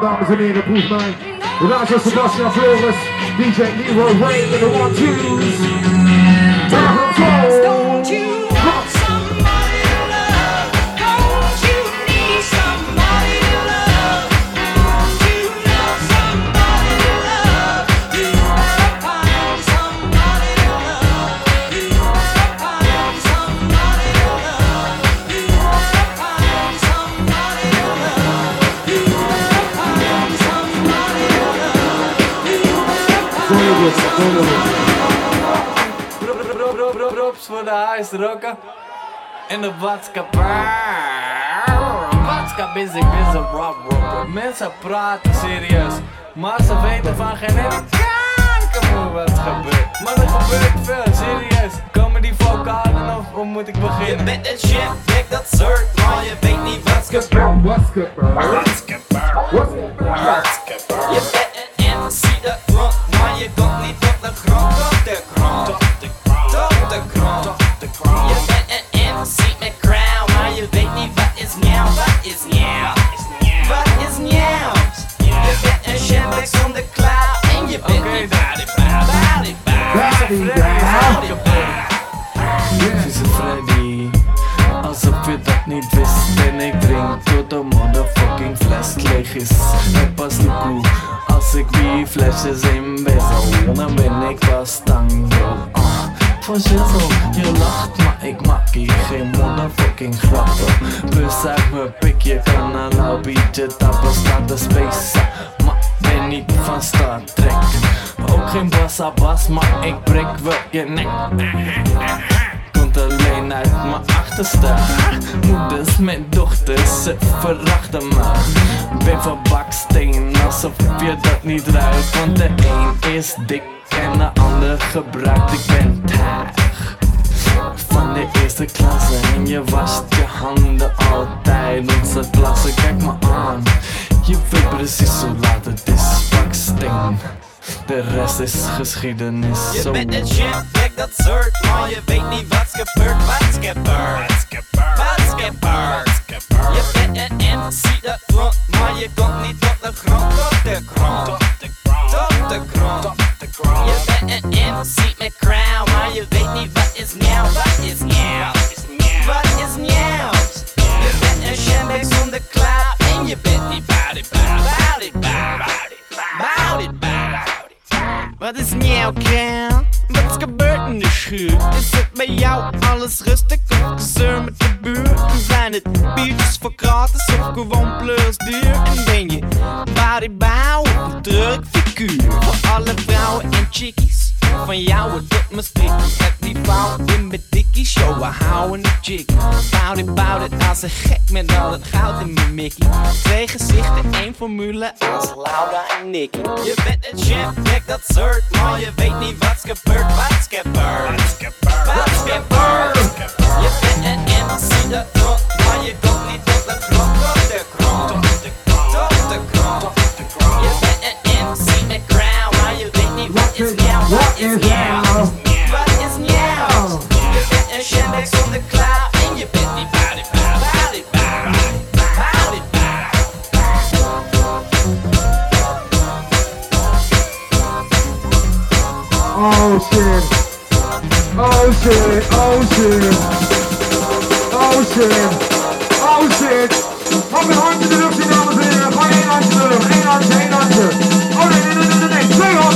dames en heren, proef mij. Sebastian Flores, DJ Leroy Ray in de one-twos. roken in de maatschappij. Maatschappij is ik ben zo rob, rob. Mensen praten serieus, maar ze weten van geen kanker wat gebeurt. Maar er gebeurt veel, serieus. Komen die vocalen of hoe moet ik beginnen? Je bent een shit, kijk dat soort, maar je weet niet wat gebeurt. Wat gebeurt? Wat gebeurt? Flesjes in bezel Dan ben ik pas tango ah, shizzle, je lacht maar ik maak hier geen motherfucking grappen. Bus uit mijn pik, je kan een lauw biertje tappen. Staat de space maar ben niet van Star Trek. Ook geen bassa bas, maar ik breek wel je nek. Komt alleen uit mijn achterste Moeders met dochters, ze verachten me. Ben van baksteen, alsof je dat niet ruikt Want de een is dik en de ander gebruikt. Ik ben taag van de eerste klasse En je wast je handen altijd Onze klasse, kijk me aan. Je weet precies hoe laat het is. Baksteen De rest is geschiedenis Je Zo bent een shitbag, dat soort, maar je weet niet wat's gebeurd, wat's gebeurd. Wat's gebeurd. Je bent een MC, dat klopt, maar je komt niet tot de grond, tot de grond. Tot de grond. Je bent een MC met crown, maar je weet niet wat is nieuw, wat is nieuw. Wat is nieuw? Je bent een shitbag zonder cloud en je bent niet body, body, body, body, body, body. Wat is nieuw, Kel? Wat is gebeurd in de schuur? Is het bij jou alles rustig of gezeur met de buurt? Zijn het biertjes voor gratis of gewoon plus duur? En ben je bodybouw of een druk figuur? Voor alle vrouwen en chickies van jou het doet me strikkie Heb die vrouw in mijn dikkie show, we houden de chick Bout it, als een gek met al het goud in mijn mickey Twee gezichten, één formule als Laura en Nicky. Je bent een chipback, dat soort, maar je weet niet wat's gebeurd, wat's gebeurd Wat's gebeurd Je bent een MC, dat klopt, maar je komt niet tot de grond, tot de grond Tot de grond Je bent een MC maar je weet niet wat is nieuw, wat is nieuw Wat is Je bent een shitbag zonder cloud je bent niet body, body, body, Oh shit. Oh shit. Oh shit. Oh shit. Oh shit. Op een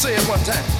say it one time.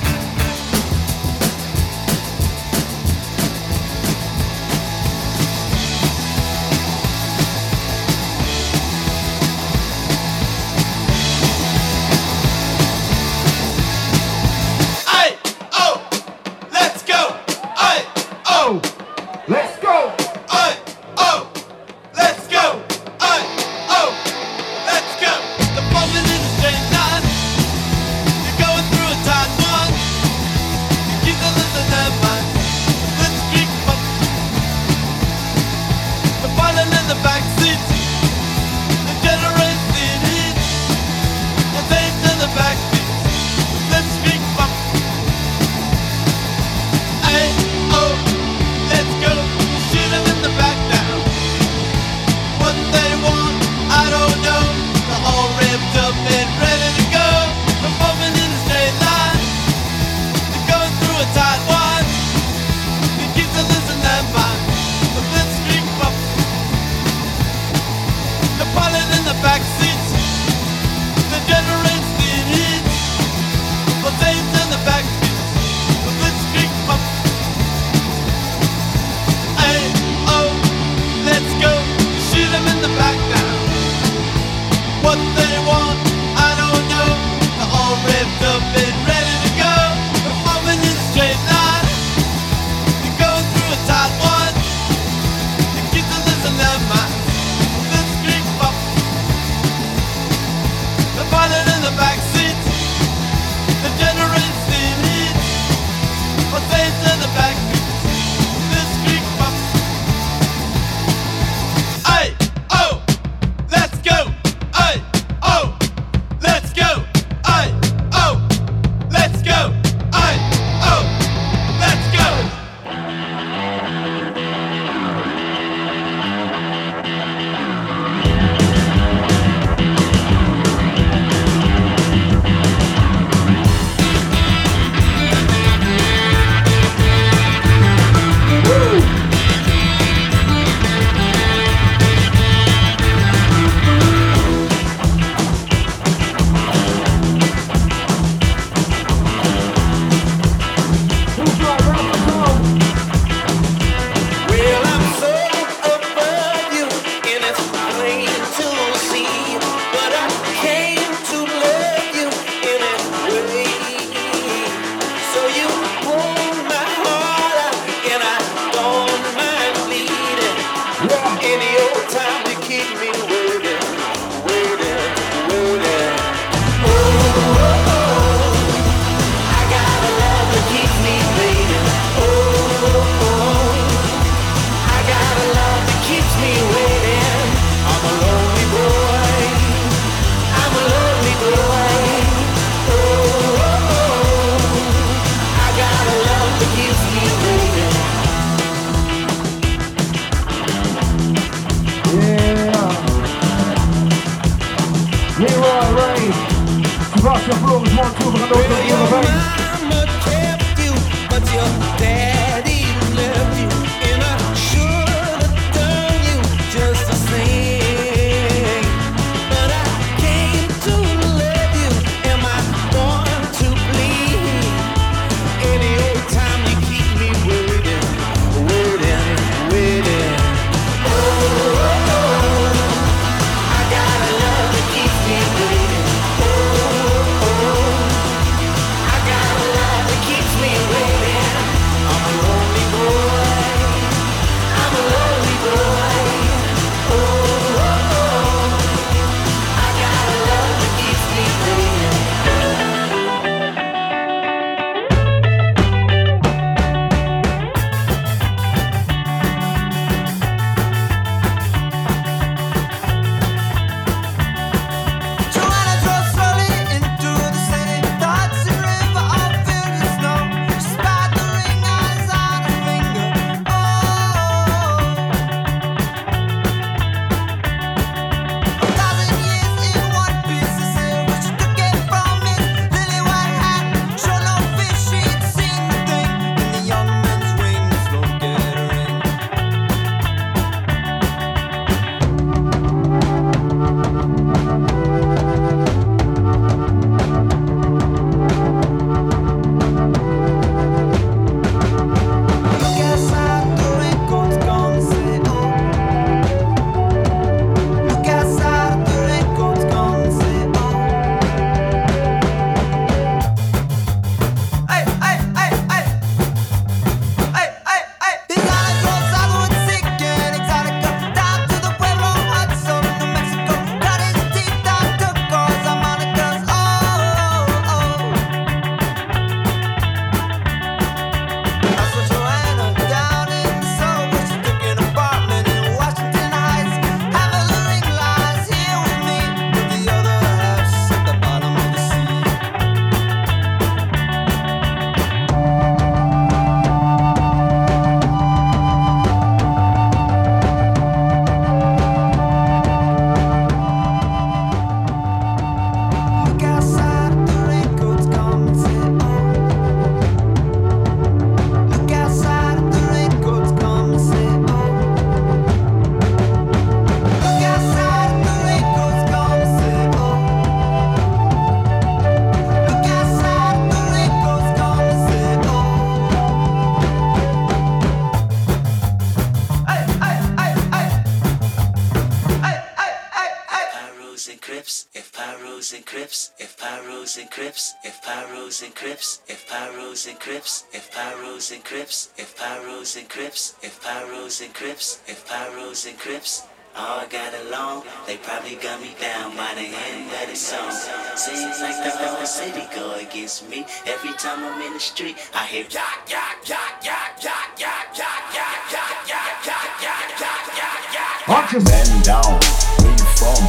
Pyros and Crips, if Pyros and Crips, if Pyros and Crips, if Pyros and Crips, if Pyros and Crips. All got along, they probably got me down by the end of the song. Seems like the whole city go against me. Every time I'm in the street, I hear yak, yak, yak, yak, yak, yak, yak, yak, yak, yak, yak, yak, yak, yak, yak. Watch your Man down, where you from,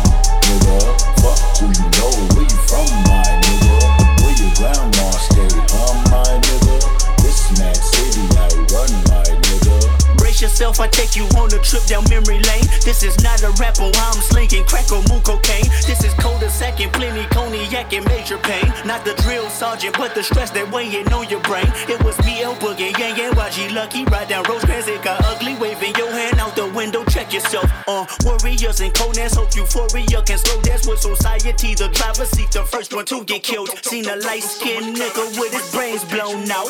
nigga? Fuck who you know, where you from, my nigga? Yourself, I take you on a trip down memory lane. This is not a rapper, I'm slinging crack or moon cocaine. This is cold as second, plenty cognac and major pain. Not the drill sergeant, but the stress that weighing on your brain. It was me, El Boogie, Yang Yang, YG Lucky. Ride down Rosecrans, it got ugly. Waving your hand out the window, check yourself. Uh, warriors and Conan's hope euphoria can slow dance with society. The driver seat, the first one to get killed. Seen a light skinned nigga with his brains blown out.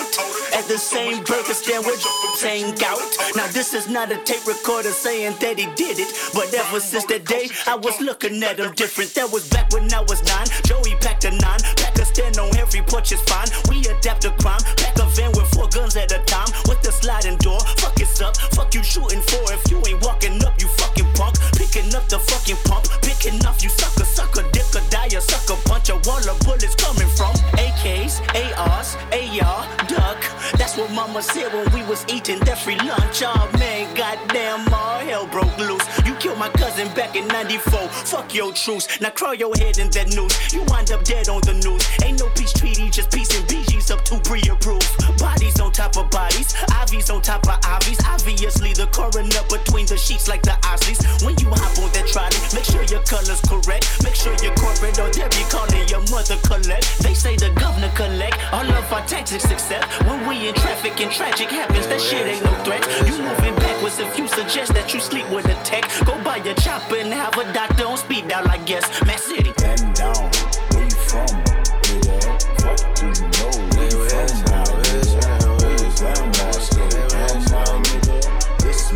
At the same burger stand with same gout. Now this is not a tape recorder saying that he did it. But ever since that day, I was looking at him different. That was back when I was nine. Joey packed a nine. Pack a stand on every porch is fine. We adapt to crime. Pack a van with four guns at a time. With the sliding door. Fuck it's up. Fuck you shooting for. If you ain't walking up, you fucking punk. Picking up the fucking pump. Picking up, you sucker, sucker, dick or die, a sucker punch. A wall of bullets coming from AKs, ARs, AR, duck. That's what mama said when we was eating that free lunch. Oh man, goddamn, all hell broke loose. You killed my cousin back in 94. Fuck your truce. Now crawl your head in that news. You wind up dead on the news. Ain't no peace treaty, just peace and BG's up to pre-approved. Bodies on top of bodies, IVs on top of IVs. Obviously, the coroner between the sheets like the Osleys. When you hop on that trolley, make sure your color's correct. Make sure you're corporate or they'll be calling your mother collect. They say the governor collect all of our taxes except when we in traffic and tragic happens. That shit ain't no threat. You moving backwards if you suggest that you sleep with a tech. Go buy a chopper and have a doctor on speed dial, I guess. Matt City. Down, where you from, who you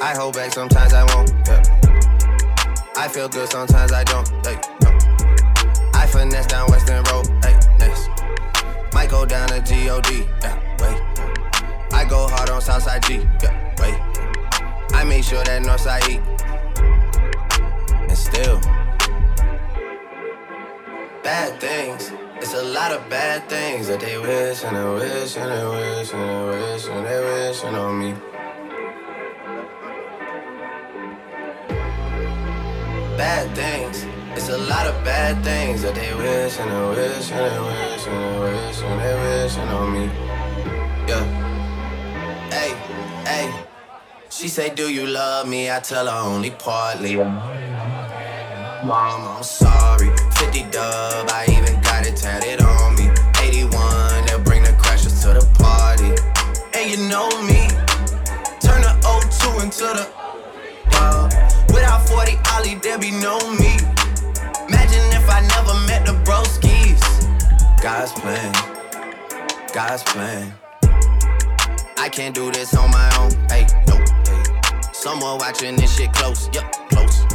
I hold back, sometimes I won't. Yeah. I feel good, sometimes I don't. Hey, no. I finesse down Western Road. Hey, next. Might go down to G-O-D. Yeah, wait. I go hard on Southside G. Yeah, wait. I make sure that Northside E. And still, bad things. It's a lot of bad things that they wish and they wish and they wish and they wish and they wishing on me. Bad things. It's a lot of bad things that they wish and they wish and they wish and they wish and they wishing on me. Yeah. Hey, hey. She say, Do you love me? I tell her only partly. Mom, I'm sorry. 50 dub, I even got it tatted on me. 81, they'll bring the crashers to the party. And you know me. Turn the 02 into the 40 Ollie, there be no me. Imagine if I never met the broskies. God's plan, God's plan. I can't do this on my own. Hey, no, hey. Someone watching this shit close, yup, close.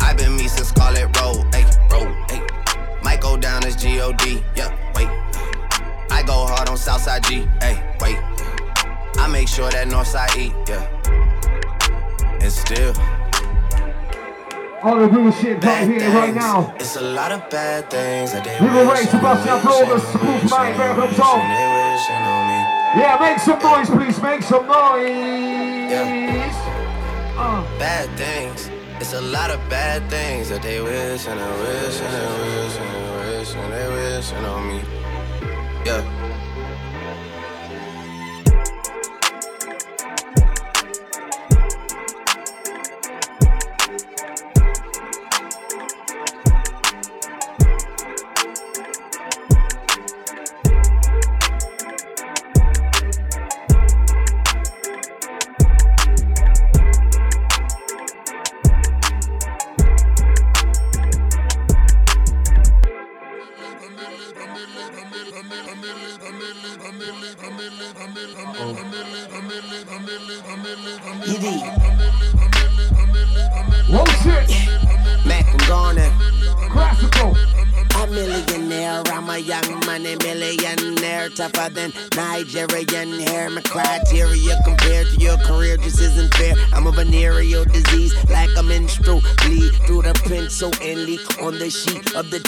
i been me since Scarlet Road, hey, road, hey. Might go down as G-O-D, yup, wait. I go hard on Southside G, hey, wait. I make sure that Northside E, yeah. And still, All the real shit right here, right now. It's a lot of bad things that they We will wish raise and Sebastian they Flores, wish and Smooth they Mind, and Bear they Hooks wish on. and they wishing on me. Yeah, make some noise, please. Make some noise. Uh. Bad things. It's a lot of bad things that they wish and they wish and they wish and they wish and they wishing on me. Yeah.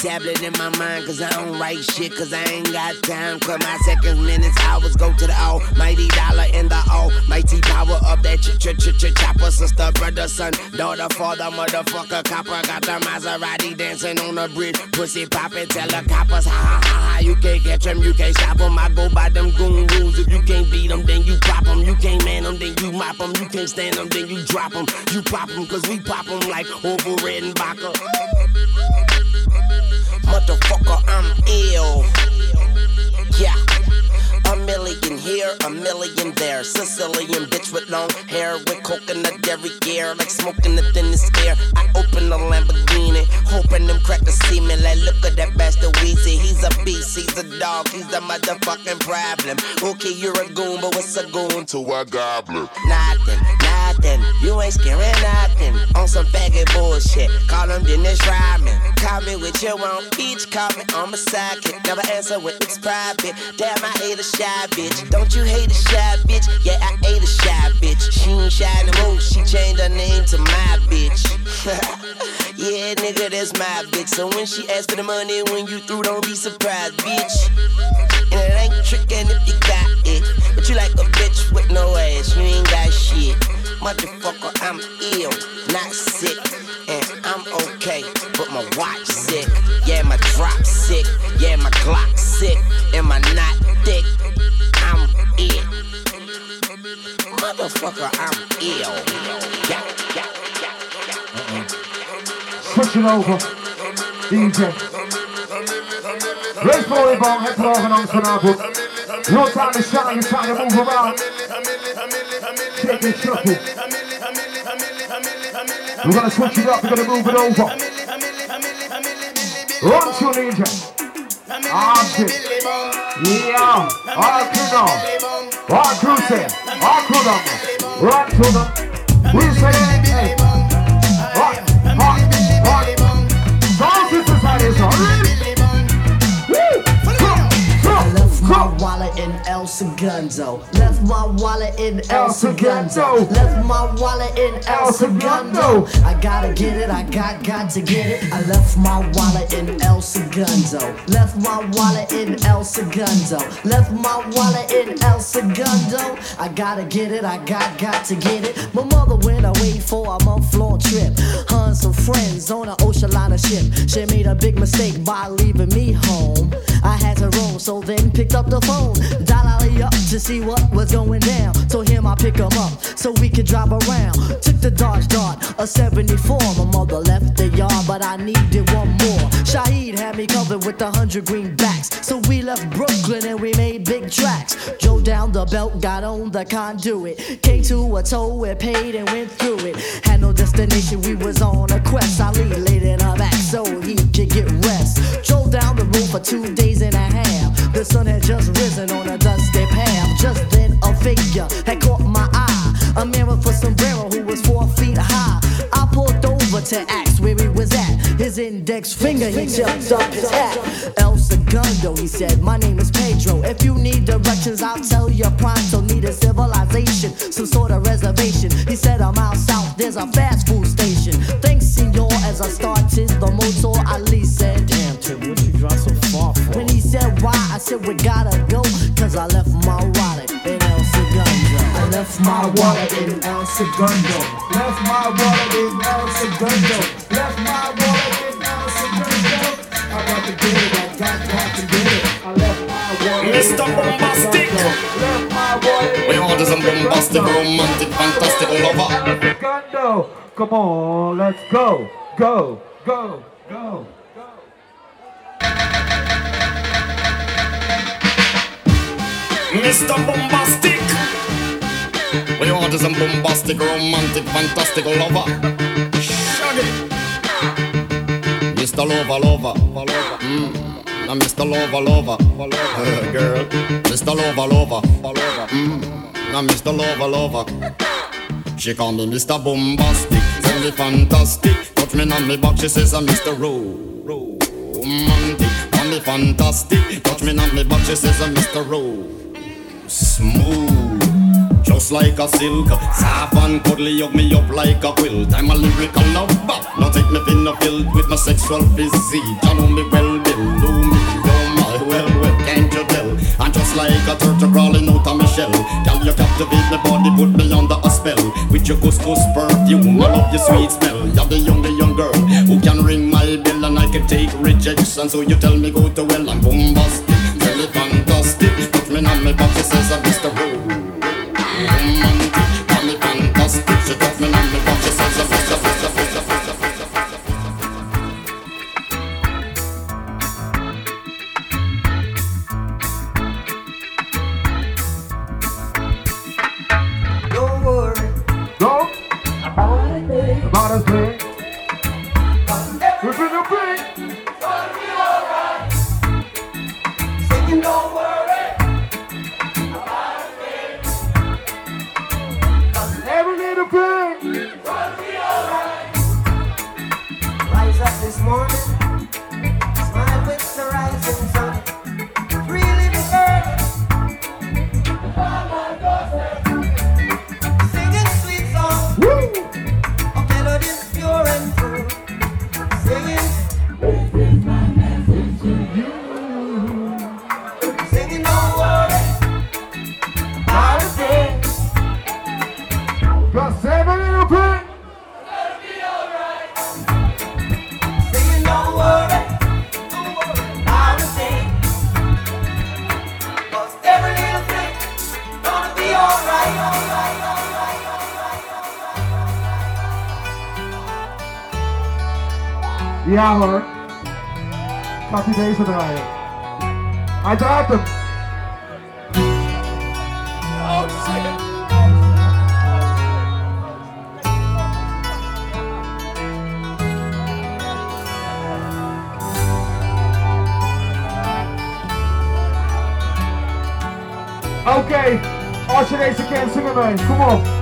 Tablet in my mind. Cause I don't write shit, cause I ain't got time. Cause my seconds, minutes, hours go to the almighty dollar and the almighty power of that ch ch ch ch chopper. Sister, brother, son, daughter, father, motherfucker, copper. Got the Maserati dancing on the bridge, pussy poppin', tell the coppers, ha ha ha ha. You can't catch them, you can't stop them. I go by them goon rules. If you can't beat them, then you pop them. You can't man them, then you mop them. You can't stand them, then you drop them. You pop them, cause we pop them like over red and vodka. Motherfucker, I'm ill. Yeah. A million here, a million there. Sicilian bitch with long hair, with coconut dairy gear, like smoking the thinnest air. I open the Lamborghini, hoping them crackers see me. Like, look at that bastard Weezy. He's a beast, he's a dog, he's a motherfucking problem. Okay, you're a goon, but what's a goon to a goblin? Nothing, nothing. You ain't scaring nothing. On some faggot bullshit. Call him Dennis Rodman. Call me with your own peach. Call me on my sidekick. Never answer when it's private. Damn, I hate a shy bitch. Don't you hate a shy bitch? Yeah, I hate a shy bitch. She ain't shy no more. She changed her name to my bitch. yeah, nigga, that's my bitch. So when she asks for the money, when you through, don't be surprised, bitch. And it ain't trickin' if you got it. But you like a bitch with no ass. You ain't got shit. Motherfucker, I'm ill, not sick. And I'm okay, but my watch sick. Yeah, my drop sick. Yeah, my Glock sick. And my not Motherfucker, I'm ill. Yeah, yeah, yeah. Switching over. DJ. Let's go, Ebon. Head to Organ vanavond. No time to shine, you trying to move around. Take it shuffle. We're gonna switch it up, we're gonna move it over. Run to DJ. Armpit. Yeah. All crew now. All crew say. All crew now. Run to them. We say, wallet in El Segundo. Left my wallet in El, Segundo. Left my wallet in El, Segundo. I gotta get it, I got got to get it. I left my wallet in El Segundo. Left my wallet in El Segundo. Left my wallet in El Segundo. I gotta get it, I got got to get it. My mother went away for a month long trip. And some friends on an ocean liner ship. She made a big mistake by leaving me home. I had to roam, so then picked up the phone. Dial Ali up to see what was going down. So him I pick him up so we could drive around. Took the Dodge Dart, a 74. My mother left the yard, but I needed one more. Shaheed had me covered with a hundred greenbacks. So we left Brooklyn and we made big tracks. Drove down the belt, got on the conduit. Came to a toll, we paid and went through it. Had no destination, we was on a quest. Ali laid in her back so he could get rest. Drove down the road for two days and a half. The sun had just risen on a dusty path. Just then a figure had caught my eye. A man with a sombrero who was four feet high. I pulled over to ask where he was at. His index finger, he tipped up his hat. El Segundo, he said, My name is Pedro. If you need directions, I'll tell you pronto. Need a civilization, some sort of reservation. He said, I'm out south, there's a fast food station. Thanks, senor, as I started the motor. Ali said, Damn, Trip, what you drive so far for? When he said why, I said, We gotta go, cause I left my wallet left my wallet in El Segundo. Left my wallet in El Segundo. Left my wallet in El Segundo. I got to get it, I got, got to get it. I left my wallet Mr. in El Bombastic. Segundo. Left my wallet We order some bombastic, romantic, fantastic lover. Segundo. Come on, let's go. Go, go, go. Mr. Bombastic. We order some bombastic, romantic, fantastic lover. Shaggy. Mr. Lover, lover. Mm. I'm Mr. Lover Lover, girl. Mr. Lover Lover, mm. I'm Mr. Lover Lover. She call me Mr. Bombastic, tell me fantastic. Touch me on me back, she says I'm Mr. Romantic. Call me fantastic, touch me on me back, she says I'm Mr. Ro. Smooth just like a silk. Soft and cuddly, hug me up like a quilt. I'm a lyrical lover. Now take me thin filled with my sexual physique. You know me well, Bill. Do me, oh my, well, well, can't you tell? I'm just like a turtle crawling out of my shell. Girl, you captivate my body, put me under a spell. With your couscous perfume, I love your sweet smell. You're the young, the young girl who can ring my bell and I can take rejection. So you tell me go to well, I'm bombastic, really fantastic. Put me on back, she says I'm Mr. Rowe Got me fantastic, she got me numb. okay? Archie Daisy can't sing it, man. Come on.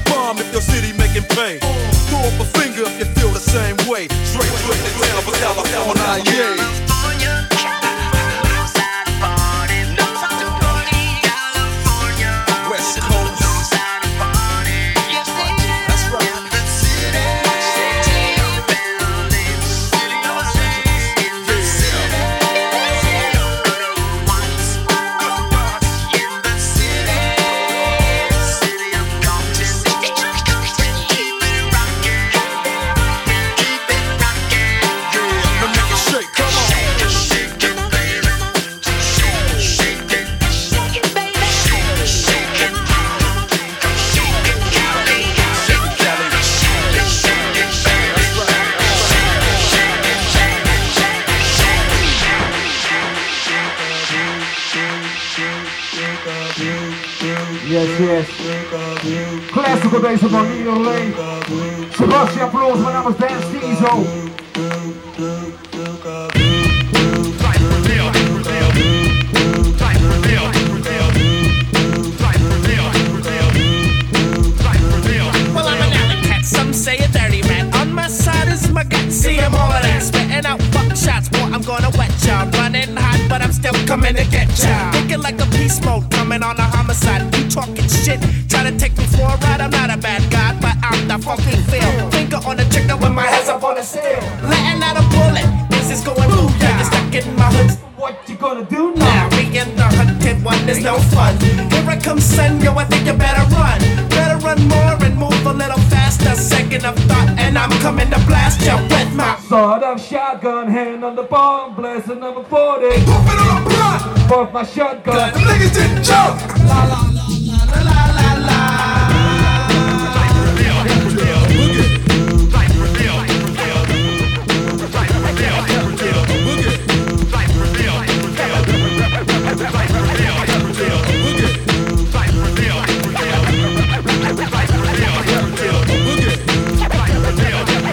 coming to get ya. Thinking like a beast mode, coming on a homicide. You talking shit, try to take me for a ride. I'm not a bad guy, but I'm the fucking feel. Finger on the trigger when my hands up on the sill. Letting out a bullet, this is going booyah. It's stuck in my hood. What you gonna do now? Me and the hunted one is no fun. Here I come, son, yo, I think you better run. Better run more and move a little faster. Second of thought, and I'm coming to blast you with my Sawed off shotgun, hand on the bomb, blessing number 40. Pump it on the block! Puff my shotgun. Them niggas didn't jump! La la la la la la la.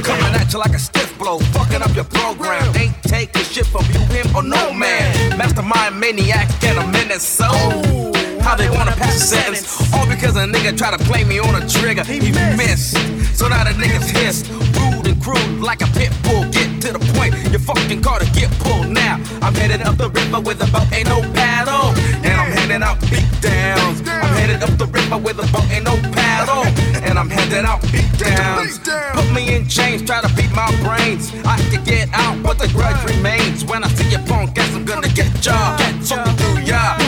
Coming at you like a stiff blow, fucking up your program. Ain't taking shit from you, him, or no man. Mastermind maniac and a menace, so. How they wanna pass a sentence? All because a nigga try to play me on a trigger. He missed. So now the niggas hissed. Rude and crude like a pit bull. Get to the point, your fucking car to get pulled now. I'm headed up the river with a boat, ain't no paddle. And I'm handing out beat downs. I'm headed up the river with a boat, ain't no paddle. And I'm out beat downs. Put me in chains, try to beat my brains. I can get out, but the grudge remains. When I see your punk ass, I'm gonna get ya. Get through ya.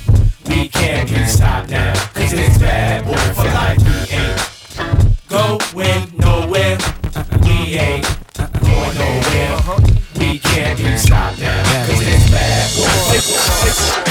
We can't be stopped now. Cause it's bad boy for life. We ain't going nowhere. We ain't going nowhere. We can't be stopped now. Cause it's bad boy.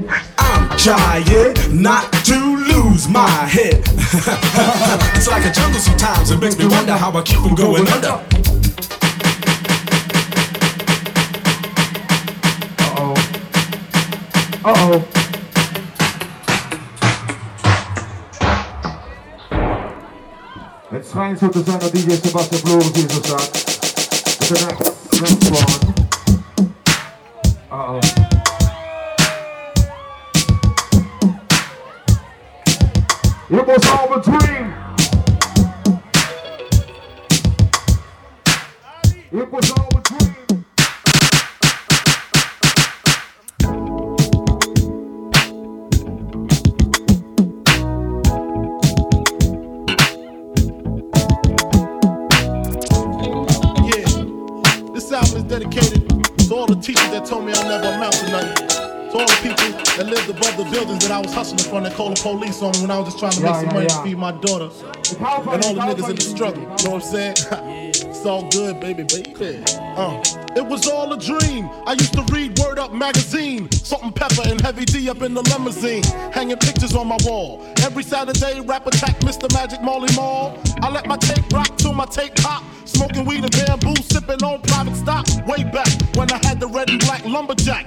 I'm trying not to lose my head. it's like a jungle sometimes. It makes me wonder how I keep from going under. Uh oh. Uh Het schijnt zo te zijn dat DJ Sebastian Floris hier zo staat. Met de next, next one. Uh oh. It was all a dream. It was all that lived above the buildings that I was hustling from that called the police on me when I was just trying to make some yeah, money yeah. to feed my daughter. And all the niggas in the struggle. You know what I'm saying? it's all good, baby, baby. Uh, it was all a dream. I used to read Word Up magazine. Salt-N-Pepa and heavy D up in the limousine. Hanging pictures on my wall. Every Saturday, rap attack Mr. Magic Marley Marl. I let my tape rock till my tape pop. Smoking weed and bamboo, sipping on private stock. Way back when I had the red and black lumberjack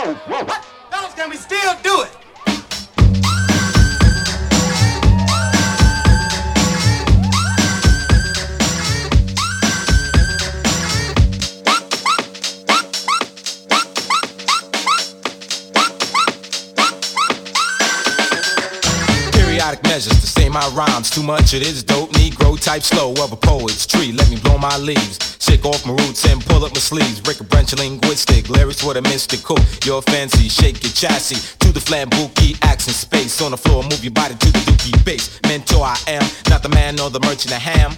Whoa, whoa. Fellas, can we still do it? Measures to say my rhymes. Too much it is dope. Negro type slow of a poet's tree. Let me blow my leaves. Shake off my roots and pull up my sleeves. Break a branch of linguistic. Lyrics with a mystical. You're fancy. Shake your chassis to the flambuki. Accent space on the floor. Move your body to the dookie bass. Mentor I am. Not the man nor the merchant of ham.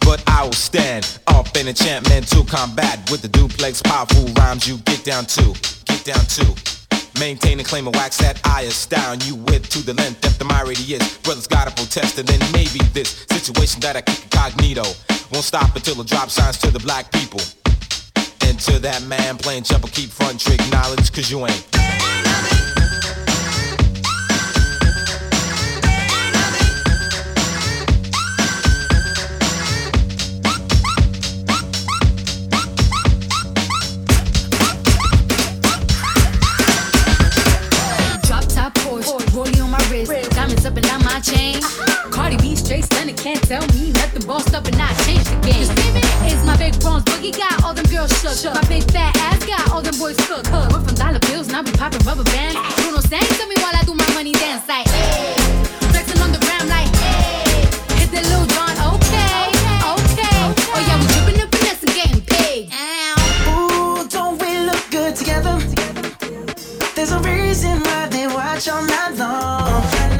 But I will stand up in enchantment to combat with the duplex powerful rhymes you get down to. Get down to. Maintain and claim a wax that I astound you with to the length that the my radius. Brothers gotta protest and then maybe this situation that I kick incognito won't stop until the drop signs to the black people. And to that man playing jumper, keep front trick knowledge, cause you ain't. really can't tell me nothing. Bossed up and not changed the game. You see me? It's my big bronze boogie guy. all them girls shook. shook. My big fat ass got all them boys cooked. Huh. We're from dollar bills and I be popping rubber bands. Bruno sang tell me while I do my money dance like. Hey. Flexing on the ground like. Hey. Hit the little John, okay, okay. okay. Oh yeah, we dripping the finesse and getting paid. Ow. Ooh, don't we look good together? There's a reason why they watch all night long.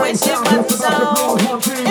Sebastian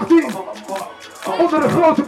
2018. Onder de grote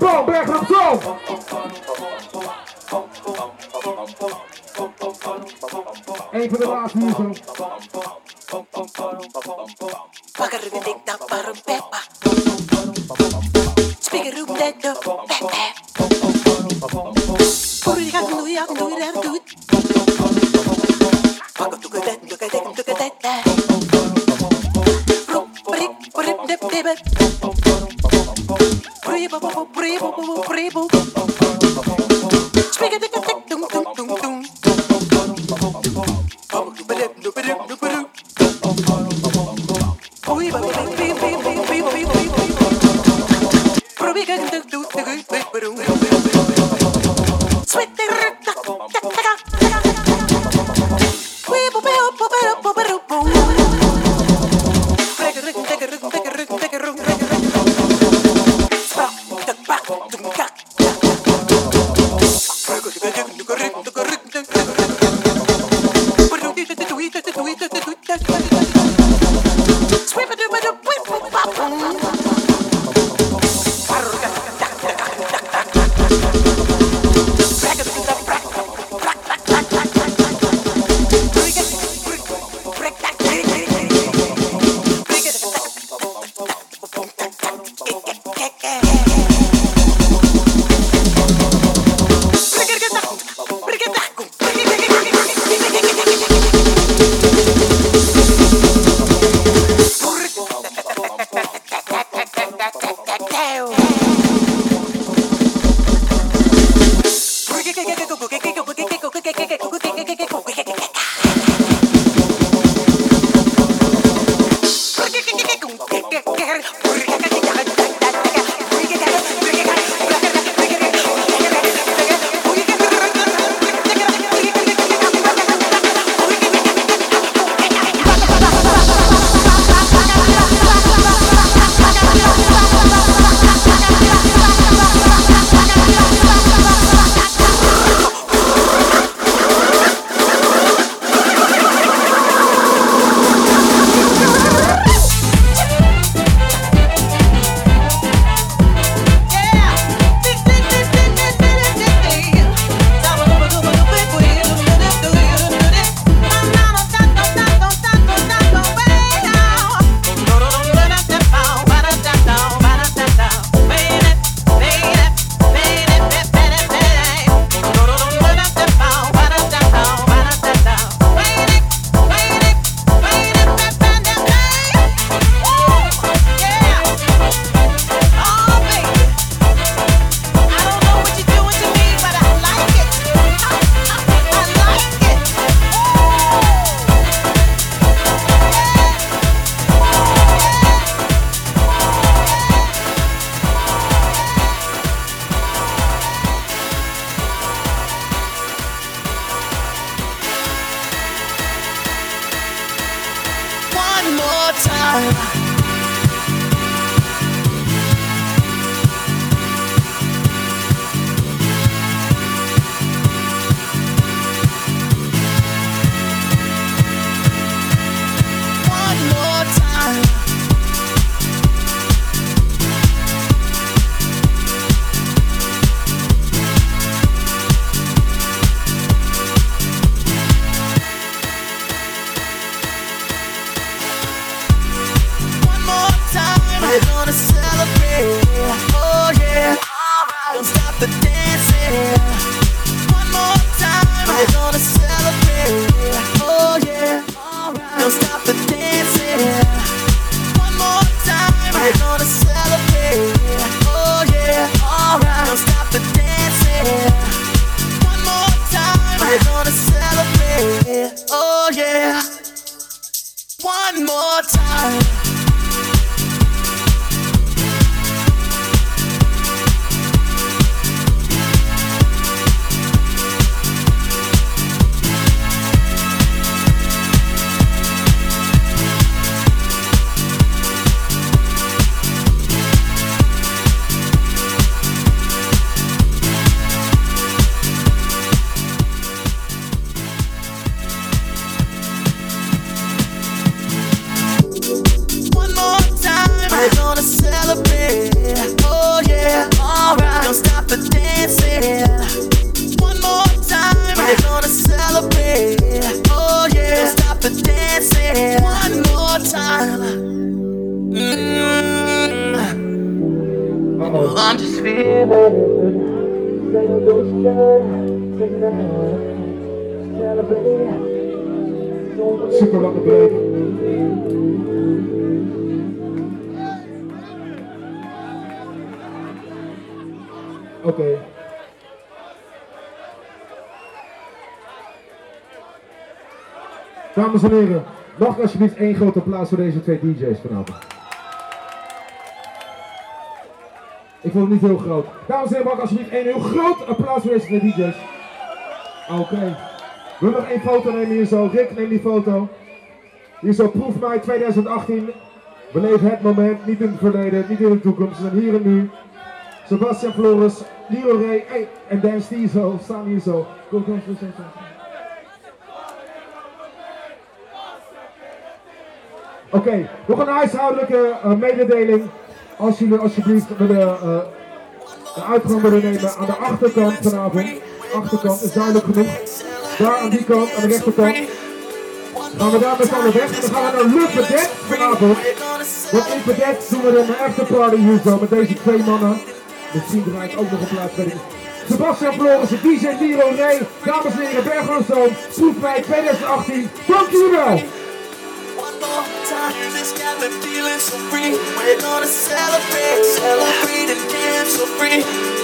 Oké. Dames en heren, mag alsjeblieft één grote applaus voor deze twee DJ's vanavond. Ik vond het niet heel groot. Dames en heren, mag alsjeblieft een heel groot applaus voor deze twee DJ's. Oké. We nog één foto nemen hier zo. Rick, neem die foto. Hier zo, proef mij 2018. We leven het moment, niet in het verleden, niet in de toekomst. Zijn hier en nu. Sebastian Flores, Liro Ray hey, en Dan Stizo staan hier zo. Kom. Oké, nog een huishoudelijke uh, mededeling. Als jullie alsjeblieft willen, de uitgang willen nemen aan de achterkant vanavond. Achterkant is duidelijk genoeg. Daar aan die kant, aan de rechterkant. Gaan we daar met z'n allen weg. Dan gaan we naar Le Pedet vanavond. Want in Pedet doen we een afterparty hier zo met deze twee mannen. Misschien draait ook nog een plaats bij Sebastian Flores, DJ Niro Ray, dames en heren, Berglozoon, Proefwijk 2018. Dank jullie wel! this got me feeling so free. We're gonna celebrate, celebrate and dance so free.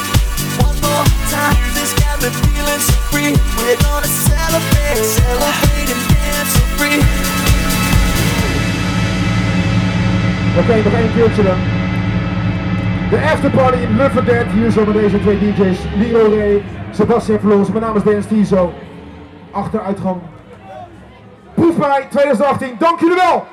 More time, this got me feeling so free. We're gonna celebrate, celebrate and dance so free. Oké, nog één keertje dan. De afterparty in Love Dead, hier zo met deze twee DJ's. Liro Ray, Sebastian Flores, mijn naam is Dan Stizo. Achteruitgang. Proefbij 2018, dank jullie wel!